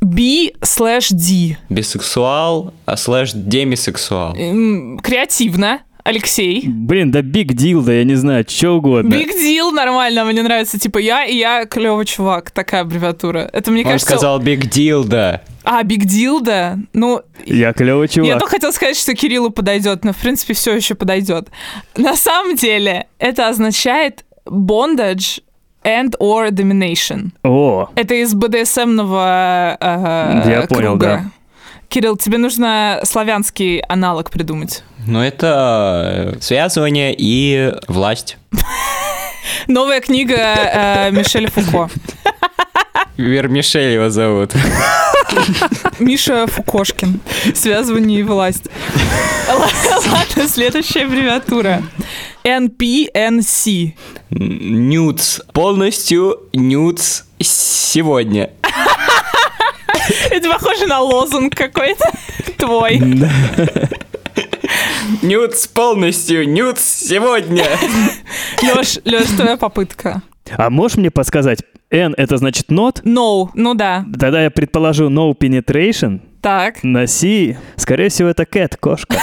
B слэш D. Бисексуал, а слэш демисексуал. М, Креативно. Алексей. Блин, да big deal, да я не знаю, что угодно. Big deal, нормально, мне нравится. Типа я и я клевый чувак. Такая аббревиатура. Это мне Он кажется... сказал big deal, да. А, big deal, да. Ну, Я клевый чувак. Я только хотела сказать, что Кириллу подойдет, но в принципе все еще подойдет. На самом деле это означает bondage and or domination. О, Это из БДСМного э, Я понял, круга. да. Кирилл, тебе нужно славянский аналог придумать. Но это э, связывание и власть. Новая книга э, Мишеля Фуко. Вермишель его зовут. Миша Фукошкин. Связывание и власть. Ладно, следующая аббревиатура. NPNC. Нюц. Полностью нюц сегодня. Это похоже на лозунг какой-то твой. Нюц полностью, нюц сегодня. Леш, Леш, твоя попытка. а можешь мне подсказать? N это значит not? No, ну да. Тогда я предположу no penetration. Так. На C, скорее всего, это cat, кошка.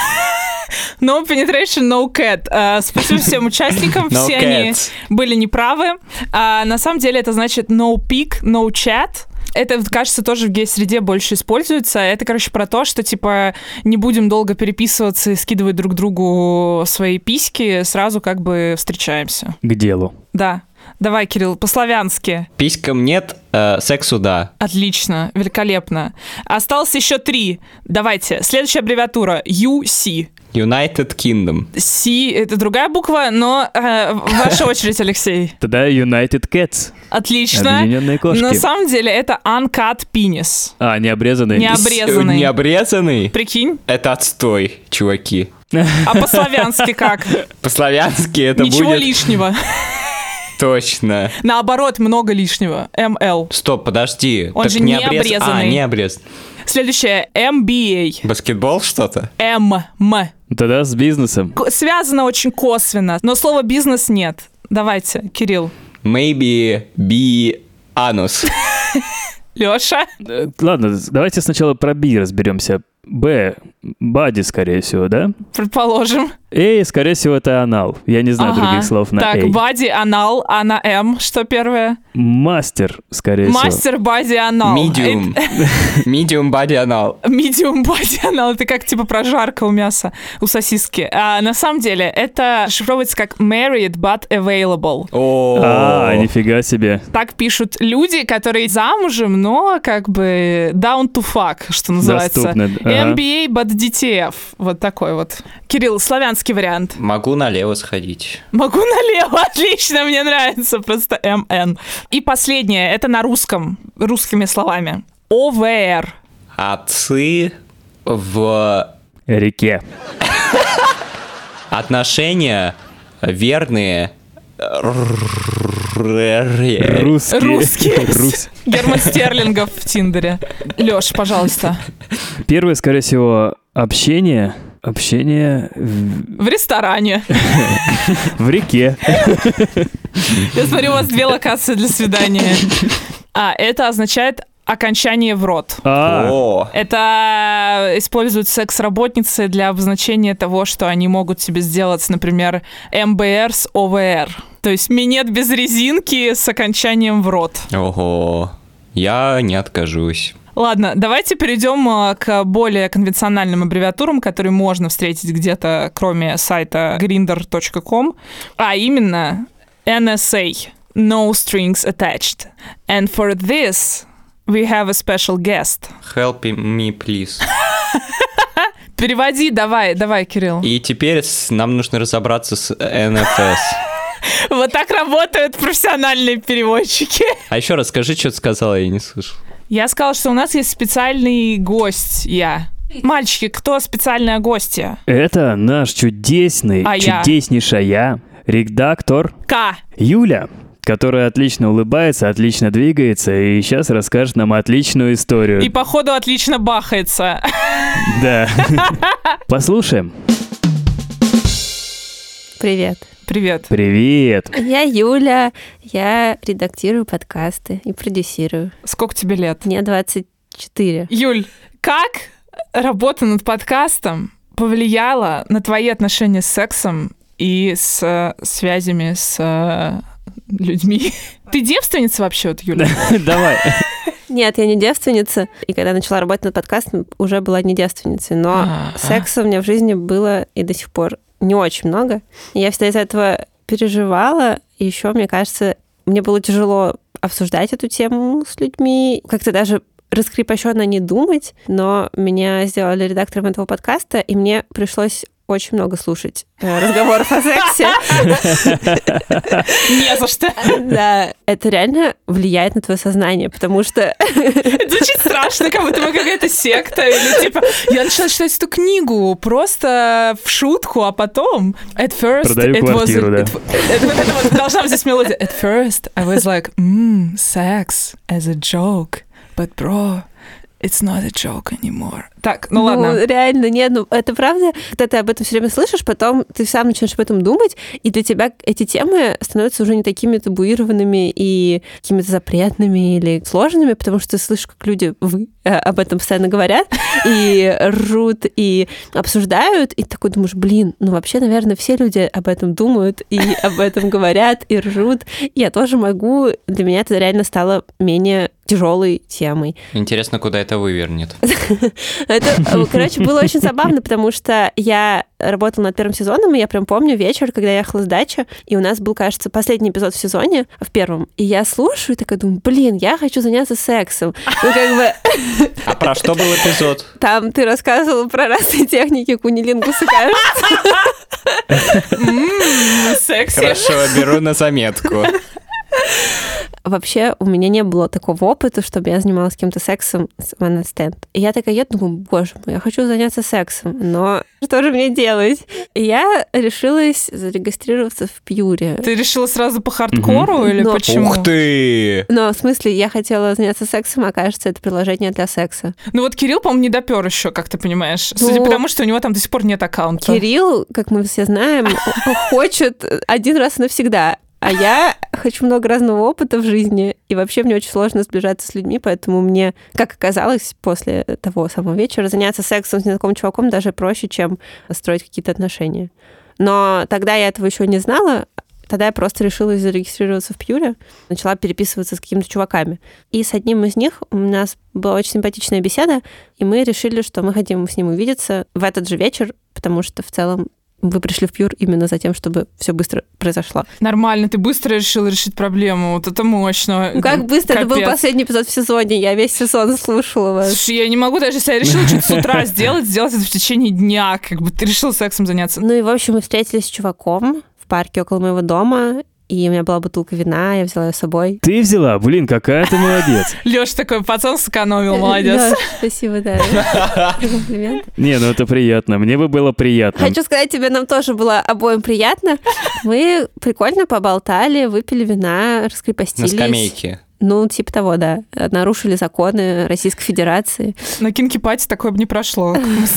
No penetration, no cat. А, спасибо всем участникам, No все они cats. были неправы. А, на самом деле это значит no pic, no chat. Это, кажется, тоже в гей-среде больше используется. Это, короче, про то, что, типа, не будем долго переписываться и скидывать друг другу свои письки, сразу как бы встречаемся. К делу. Да. Давай, Кирилл, по-славянски. Писькам нет, э, сексу да. Отлично, великолепно. Осталось еще три. Давайте. Следующая аббревиатура. UC. United Kingdom. C — это другая буква, но э, ваша очередь, Алексей. Тогда United Cats. Отлично. Объединенные кошки. На самом деле это uncut penis. А, не обрезанные. Не обрезанный. Не обрезанный? Прикинь? Это отстой, чуваки. А по-славянски как? По-славянски это Ничего будет лишнего. точно. Наоборот, много лишнего. ML. Стоп, подожди. Он Так же не обрез- обрезанный. А, не обрез. Следующее. MBA. Баскетбол что-то? М. Тогда с бизнесом. К- Связано очень косвенно, но слова бизнес нет. Давайте, Кирилл. Maybe be anus. Леша. Э, Ладно, давайте сначала про B разберемся. Б. Бади, скорее всего, да? Предположим. A, скорее всего, это анал. Я не знаю Ага. других слов на Так, A. бади, анал, а на М что первое? Мастер, скорее всего. Мастер, бади, анал. Medium. Medium body anal. Медиум бади анал. Это как типа прожарка у мяса, у сосиски. А на самом деле это шифровывается как married but available. О, А, нифига себе. Так пишут люди, которые замужем, но как бы down to fuck, что называется. Доступно. MBA but DTF. Вот такой вот. Кирилл, славянский вариант. Могу налево сходить. Могу налево, отлично, мне нравится просто МН. И последнее, это на русском, русскими словами. ОВР. Отцы в Реке. отношения верные Русские. Русские. Рус- Герман Стерлингов в Тиндере. Леш, пожалуйста. Первое, скорее всего, общение. Общение в, В ресторане. в реке. Я смотрю, у вас две локации для свидания. А, это означает окончание в рот. А, О, Это используют секс-работницы для обозначения того, что они могут себе сделать, например, МБР с ОВР. То есть минет без резинки с окончанием в рот. ого. Я не откажусь. Ладно, давайте перейдем а, к более конвенциональным аббревиатурам, которые можно встретить где-то, кроме сайта grinder.com, а именно NSA, No Strings Attached. And for this we have a special guest. Help me, please. Переводи, давай, давай, Кирилл. И теперь нам нужно разобраться с NFS. Вот так работают профессиональные переводчики. А еще раз скажи, что ты сказала, я не слышал. Я сказала, что у нас есть специальный гость. Я. Мальчики, кто специальная гостья? Это наш чудесный, А я? чудеснейшая редактор К. Юля, которая отлично улыбается, отлично двигается и сейчас расскажет нам отличную историю. И походу отлично бахается. Да. Послушаем. Привет. Привет. Привет. Я Юля, я редактирую подкасты и продюсирую. Сколько тебе лет? Мне 24. Юль, как работа над подкастом повлияла на твои отношения с сексом и с э, связями с э, людьми? Ты девственница вообще, вот, Юля? Давай. Нет, я не девственница. И когда начала работать над подкастом, уже была не девственницей. Но А, секса у меня в жизни было и до сих пор не очень много. Я всегда из-за этого переживала. Еще, мне кажется, мне было тяжело обсуждать эту тему с людьми, как-то даже раскрепощенно не думать, но меня сделали редактором этого подкаста, и мне пришлось очень много слушать э, разговоров о сексе. Не за что. Да, это реально влияет на твое сознание, потому что Это звучит страшно, как будто мы какая-то секта. Или типа, я начала читать эту книгу просто в шутку, а потом... At first Продаю it was... квартиру, да. it- это вот должна быть здесь мелодия. At first I was like, mm, sex as a joke. But bro, it's not a joke anymore. Так, ну, ладно. реально, нет, ну это правда. Когда ты об этом все время слышишь, потом ты сам начинаешь об этом думать, и для тебя эти темы становятся уже не такими табуированными и какими-то запретными или сложными, потому что ты слышишь, как люди вы э, об этом постоянно говорят и ржут, и обсуждают, и такой думаешь, блин, ну вообще, наверное, все люди об этом думают и об этом говорят, и ржут. Я тоже могу. Для меня это реально стало менее тяжелой темой. Интересно, куда это вывернет. Это, короче, было очень забавно, потому что я работала над первым сезоном, и я прям помню вечер, когда я ехала с дачи, и у нас был, кажется, последний эпизод в сезоне, в первом, и я слушаю и такая думаю, блин, я хочу заняться сексом. Ну, как бы, А про что был эпизод? там ты рассказывала про разные техники кунилингуса, кажется. Секси. Хорошо, беру на заметку. Вообще, у меня не было такого опыта, чтобы я занималась кем-то сексом с one stand. И я такая, я думаю, боже мой, я хочу заняться сексом, но что же мне делать? И я решилась зарегистрироваться в Пьюре. Ты решила сразу по хардкору или Но- почему? Ух ты! Но в смысле, я хотела заняться сексом, а кажется, это приложение для секса. Ну вот Кирилл, по-моему, не допер еще, как ты понимаешь. Ну, Судя по тому, что у него там до сих пор нет аккаунта. Кирилл, как мы все знаем, хочет один раз навсегда. А я хочу много разного опыта в жизни, и вообще мне очень сложно сближаться с людьми, поэтому мне, как оказалось, после того самого вечера заняться сексом с незнакомым чуваком даже проще, чем строить какие-то отношения. Но тогда я этого еще не знала, Тогда я просто решила зарегистрироваться в Пьюре, начала переписываться с какими-то чуваками. И с одним из них у нас была очень симпатичная беседа, и мы решили, что мы хотим с ним увидеться в этот же вечер, потому что в целом вы пришли в Пьюр именно за тем, чтобы все быстро произошло. Нормально, ты быстро решил решить проблему. Вот это мощно. Ну, как быстро это был Капец. последний эпизод в сезоне, я весь сезон слушала вас. Слушай, я не могу даже, если я решила что-то с утра сделать, сделать это в течение дня, как бы ты решил сексом заняться. Ну и, в общем, мы встретились с чуваком в парке около моего дома, и у меня была бутылка вина, я взяла ее с собой. Ты взяла? Блин, какая ты молодец. Лёш такой пацан сэкономил, молодец. Спасибо, да. Комплимент. Не, ну это приятно. Мне бы было приятно. Хочу сказать тебе, нам тоже было обоим приятно. Мы прикольно поболтали, выпили вина, На раскрепостились. скамейке. Ну, типа того, да. Нарушили законы Российской Федерации. На кинки-пати такое бы не прошло.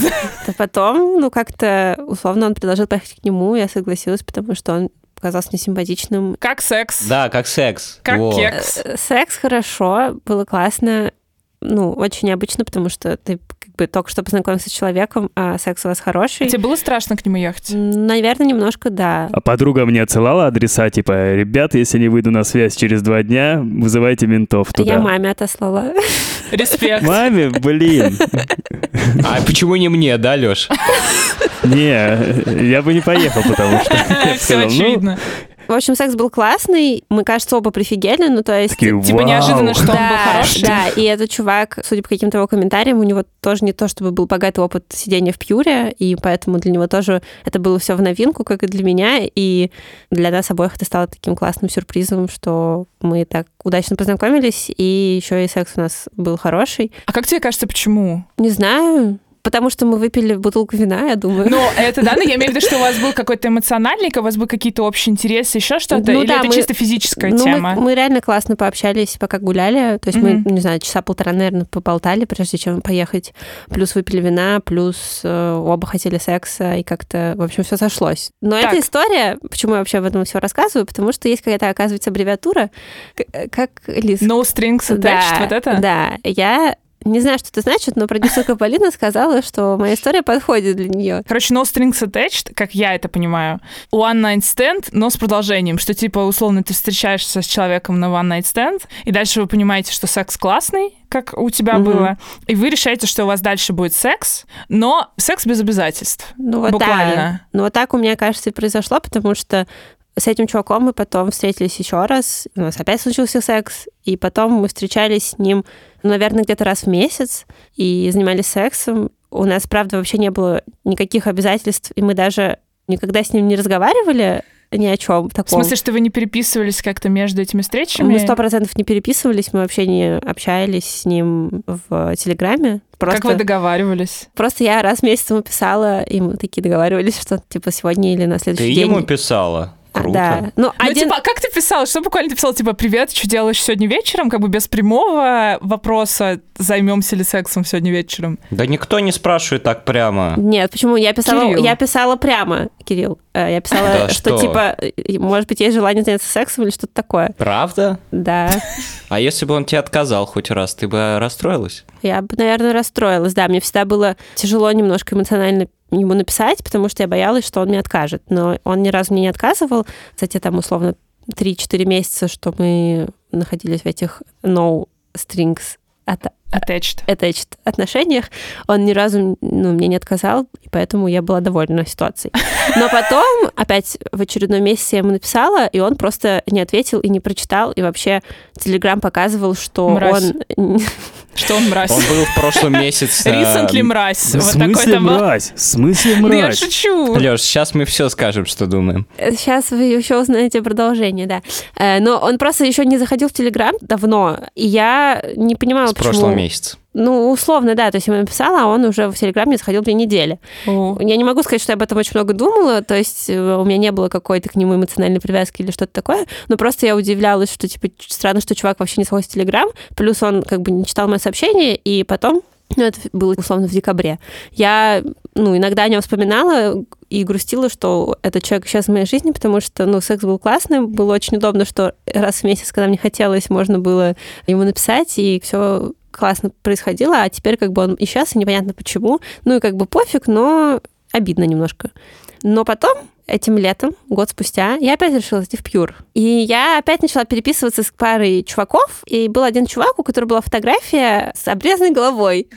Потом, ну, как-то, условно, он предложил поехать к нему, я согласилась, потому что он показался мне симпатичным. Как секс. Да, как секс. Как Во. кекс. Э, Секс хорошо, было классно. Ну, очень необычно, потому что ты как бы только что познакомился с человеком, а секс у вас хороший. А тебе было страшно к нему ехать? Наверное, немножко да. А подруга мне отсылала адреса, типа, ребят, если не выйду на связь через два дня, вызывайте ментов туда. Я маме отослала. Респект. Маме, блин. А почему не мне, да, Леш? Не, я бы не поехал, потому что... Все ну, очевидно. В общем, секс был классный. Мы, кажется, оба прифигели, ну, то есть... Такие, Типа «Вау». неожиданно, что он был да, хороший. да, и этот чувак, судя по каким-то его комментариям, у него тоже не то, чтобы был богатый опыт сидения в пьюре, и поэтому для него тоже это было все в новинку, как и для меня, и для нас обоих это стало таким классным сюрпризом, что мы так удачно познакомились, и еще и секс у нас был хороший. А как тебе кажется, почему? Не знаю, потому что мы выпили бутылку вина, я думаю. Ну, это да, но я имею в виду, что у вас был какой-то эмоциональный, у вас был какие-то общие интересы, еще что-то, Ну или да, это мы- чисто физическая Ну, мы- тема? Мы, реально классно пообщались, пока гуляли. То есть Мгм. мы, не знаю, часа полтора, наверное, поболтали, прежде чем поехать. Плюс выпили вина, плюс э, оба хотели секса, и как-то, в общем, все сошлось. Но Так. эта история, почему я вообще об этом все рассказываю, потому что есть какая-то, оказывается, аббревиатура, к- как, Лиз? No strings attached, да, вот это? Да, я не знаю, что это значит, но продюсерка Полина сказала, что моя история подходит для нее. Короче, no strings attached, как я это понимаю, one night stand, но с продолжением, что типа условно ты встречаешься с человеком на one night stand, и дальше вы понимаете, что секс классный, как у тебя Мгм. было, и вы решаете, что у вас дальше будет секс, но секс без обязательств. Ну вот Буквально. да. Ну вот так у меня, кажется, и произошло, потому что с этим чуваком мы потом встретились еще раз, у нас опять случился секс, и потом мы встречались с ним, ну, наверное, где-то раз в месяц, и занимались сексом. У нас, правда, вообще не было никаких обязательств, и мы даже никогда с ним не разговаривали ни о чем В таком. смысле, что вы не переписывались как-то между этими встречами? мы сто процентов не переписывались, мы вообще не общались с ним в Телеграме. Просто... Как вы договаривались? Просто я раз в месяц ему писала, и мы такие договорились, что типа сегодня или на Ты следующий день. ему писала? Круто. Да. Ну, Ну, один... типа, а как ты писал? Что буквально ты писал? Типа, привет, что делаешь сегодня вечером? Как бы без прямого вопроса, займемся ли сексом сегодня вечером. Да никто не спрашивает так прямо. Нет, почему? Я писала, Кирилл. я писала прямо, Кирилл. Э, Я писала, Да что, что? типа, э, может быть, есть желание заняться сексом или что-то такое. Правда? Да. А если бы он тебе отказал хоть раз, ты бы расстроилась? Я бы, наверное, расстроилась. Да, мне всегда было тяжело немножко эмоционально ему написать, потому что я боялась, что он мне откажет. Но он ни разу мне не отказывал те там, условно, 3-4 месяца, что мы находились в этих no strings Attached. attached отношениях, он ни разу ну, мне не отказал, и поэтому я была довольна ситуацией. Но потом, опять в очередной месяц я ему написала, и он просто не ответил и не прочитал, и вообще Телеграм показывал, что Мразь. он... Что он мразь? Он был в прошлом месяце. Recently мразь. В смысле был. мразь? В смысле Да я мразь? шучу. Леш, сейчас мы все скажем, что думаем. Сейчас вы еще узнаете продолжение, да. Э, Но он просто еще не заходил в Телеграм давно, и я не понимала, почему... прошлого месяца. Ну, условно, да. То есть я ему написала, а он уже в Телеграм не заходил две недели. О. Я не могу сказать, что я об этом очень много думала, то есть э, у меня не было какой-то к нему эмоциональной привязки или что-то такое, но просто я удивлялась, что, типа, странно, что чувак вообще не заходит в Телеграм, плюс он как бы не читал мои сообщения, и потом, ну, это было условно в декабре, я, ну, иногда о нем вспоминала и грустила, что этот человек сейчас в моей жизни, потому что, ну, секс был классным, было очень удобно, что раз в месяц, когда мне хотелось, можно было ему написать, и все классно происходило, а теперь как бы он исчез, и непонятно почему. Ну и как бы пофиг, но обидно немножко. Но потом, этим летом, год спустя, я опять решила идти в Пьюр. И я опять начала переписываться с парой чуваков, и был один чувак, у которого была фотография с обрезанной головой.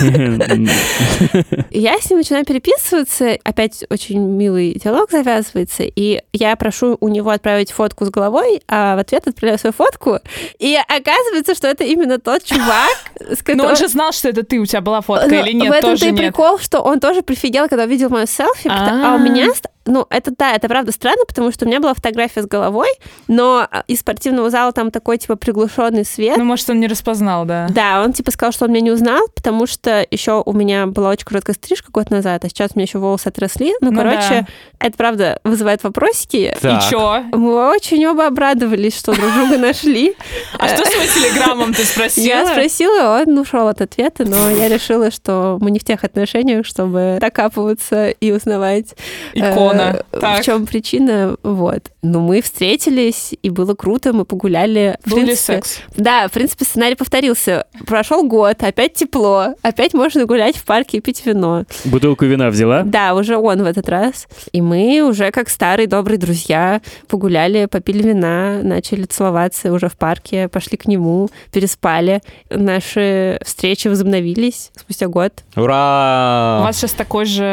Я с ним начинаю переписываться, опять очень милый диалог завязывается, и я прошу у него отправить фотку с головой, а в ответ отправляю свою фотку, и оказывается, что это именно тот чувак, с Но которым... он же знал, что это ты, у тебя была фотка Ну, или нет, в этом-то тоже и нет. прикол, что он тоже прифигел, когда увидел мою селфи, а у А. меня... Ну, это да, это правда странно, потому что у меня была фотография с головой, но а, из спортивного зала там такой, типа, приглушенный свет. Ну, может, он не распознал, да. Да, он типа сказал, что он меня не узнал, потому что еще у меня была очень короткая стрижка год назад, а сейчас у меня еще волосы отросли. Ну, Ну короче, да. это правда вызывает вопросики. Так. И чё? Мы очень оба обрадовались, что друг друга нашли. А что с его телеграммом ты спросила? Я спросила, он ушел от ответа, но я решила, что мы не в тех отношениях, чтобы докапываться и узнавать. э, Икону. Забавно. Так. в чем причина, вот. Но мы встретились, и было круто, мы погуляли. В Был ли принципе, секс? Да, в принципе, сценарий повторился. Прошел год, опять тепло, опять можно гулять в парке и пить вино. Бутылку вина взяла? Да, уже он в этот раз. И мы уже как старые добрые друзья погуляли, попили вина, начали целоваться уже в парке, пошли к нему, переспали. Наши встречи возобновились спустя год. У Ура! вас сейчас такой же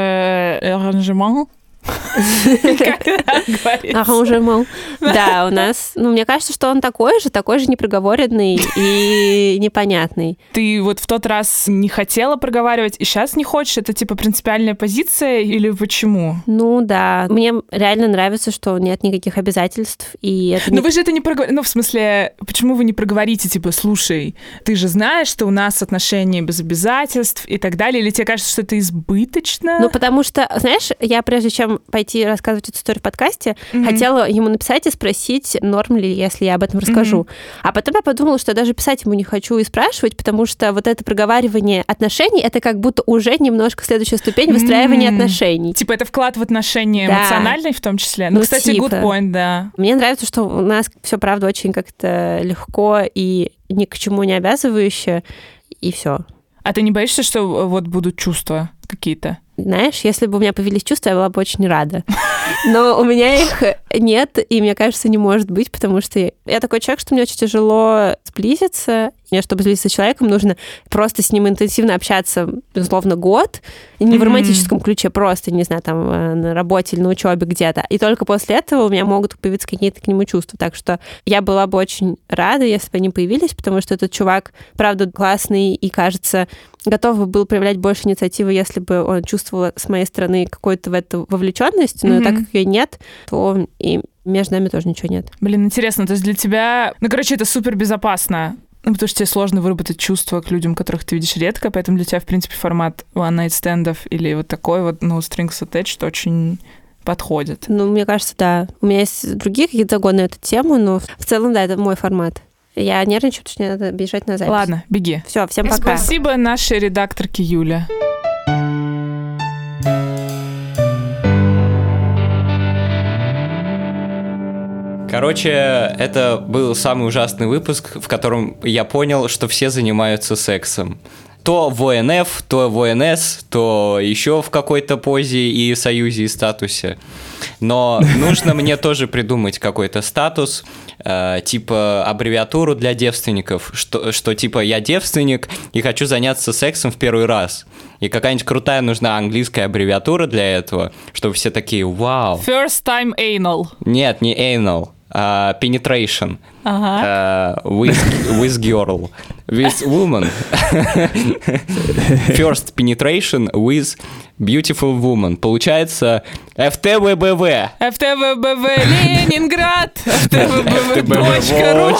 аранжемент? Это говорится? Арранжемент. Да, у нас, ну, мне кажется, что он такой же, такой же непроговоренный и непонятный. Ты вот в тот раз не хотела проговаривать, и сейчас не хочешь? Это типа принципиальная позиция или почему? Ну да, мне реально нравится, что нет никаких обязательств, и это Но вы же это не проговорите. Ну, в смысле, почему вы не проговорите, типа, слушай, ты же знаешь, что у нас отношения без обязательств и так далее, или тебе кажется, что это избыточно? Ну, потому что, знаешь, я прежде чем пойти рассказывать эту историю в подкасте, Мгм. хотела ему написать и спросить, норм ли, если я об этом расскажу. Мгм. А потом я подумала, что я даже писать ему не хочу и спрашивать, потому что вот это проговаривание отношений, это как будто уже немножко следующая ступень выстраивания М. отношений. Типа это вклад в отношения Да. эмоциональный в том числе. Ну, Ну, кстати, good типа. point, да. Мне нравится, что у нас все, правда, очень как-то легко и ни к чему не обязывающе, и все. А ты не боишься, что э, вот будут чувства какие-то? Знаешь, если бы у меня появились чувства, я была бы очень рада. Но у меня их нет, и мне кажется, не может быть, потому что я такой человек, что мне очень тяжело сблизиться. Мне, чтобы сблизиться с человеком, нужно просто с ним интенсивно общаться, безусловно, год. Не в романтическом ключе, просто, не знаю, там, э, на работе или на учебе где-то. И только после этого у меня могут появиться какие-то к нему чувства. Так что я была бы очень рада, если бы они появились, потому что этот чувак, правда, классный и, кажется, готов бы был проявлять больше инициативы, если бы он чувствовал с моей стороны какую-то в эту вовлеченность, но Мгм. так как ее нет, то и между нами тоже ничего нет. Блин, интересно, то есть для тебя... Ну, короче, это супер безопасно. Ну, потому что тебе сложно выработать чувства к людям, которых ты видишь редко, поэтому для тебя, в принципе, формат one-night стендов или вот такой вот, ну, strings attached очень подходит. Ну, мне кажется, да. У меня есть другие какие-то загоны на эту тему, но в целом, да, это мой формат. Я нервничаю, потому что мне надо бежать на запись. Ладно, беги. Все, всем пока. Спасибо нашей редакторке Юле. Короче, это был самый ужасный выпуск, в котором я понял, что все занимаются сексом. То в ОНФ, то в ОНС, то еще в какой-то позе и союзе и статусе. Но нужно мне тоже придумать какой-то статус, э, типа аббревиатуру для девственников, что, что типа я девственник и хочу заняться сексом в первый раз. И какая-нибудь крутая нужна английская аббревиатура для этого, чтобы все такие «Вау!» First time anal. Нет, не anal, а penetration. Ага. Uh, with, with girl, with woman. First penetration with beautiful woman. Получается FTVBV. ФТВБВ Ленинград. FTVBV.ru.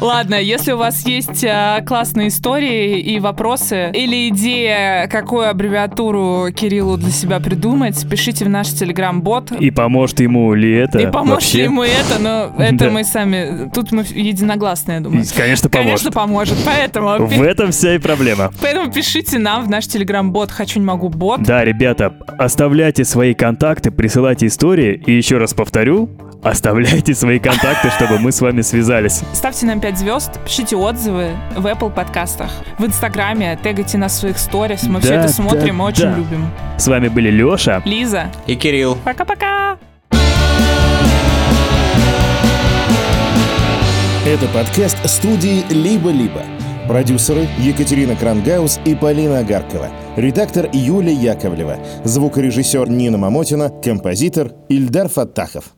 Ладно, если у вас есть а, классные истории и вопросы или идея, какую аббревиатуру Кириллу для себя придумать, пишите в наш телеграм-бот. И поможет ему ли это И поможет вообще? ему это, но это Да. мы сами... Тут мы единогласные, я думаю. Конечно, поможет. Конечно, поможет. Поэтому, В этом вся и проблема. поэтому пишите нам в наш телеграм-бот «Хочу, не могу, бот». Да, ребята, оставляйте свои контакты, присылайте истории. И еще раз повторю, оставляйте свои контакты, чтобы мы с вами связались. Ставьте нам 5 звезд, пишите отзывы в Apple подкастах, в Инстаграме, тегайте нас в своих сторис. Мы все Да, это смотрим, да, очень да. любим. С вами были Леша. Лиза, И Кирилл. пока-пока! Это подкаст студии «Либо-либо». Продюсеры Екатерина Крангаус и Полина Агаркова. Редактор Юлия Яковлева. Звукорежиссер Нина Мамотина. Композитор Ильдар Фаттахов.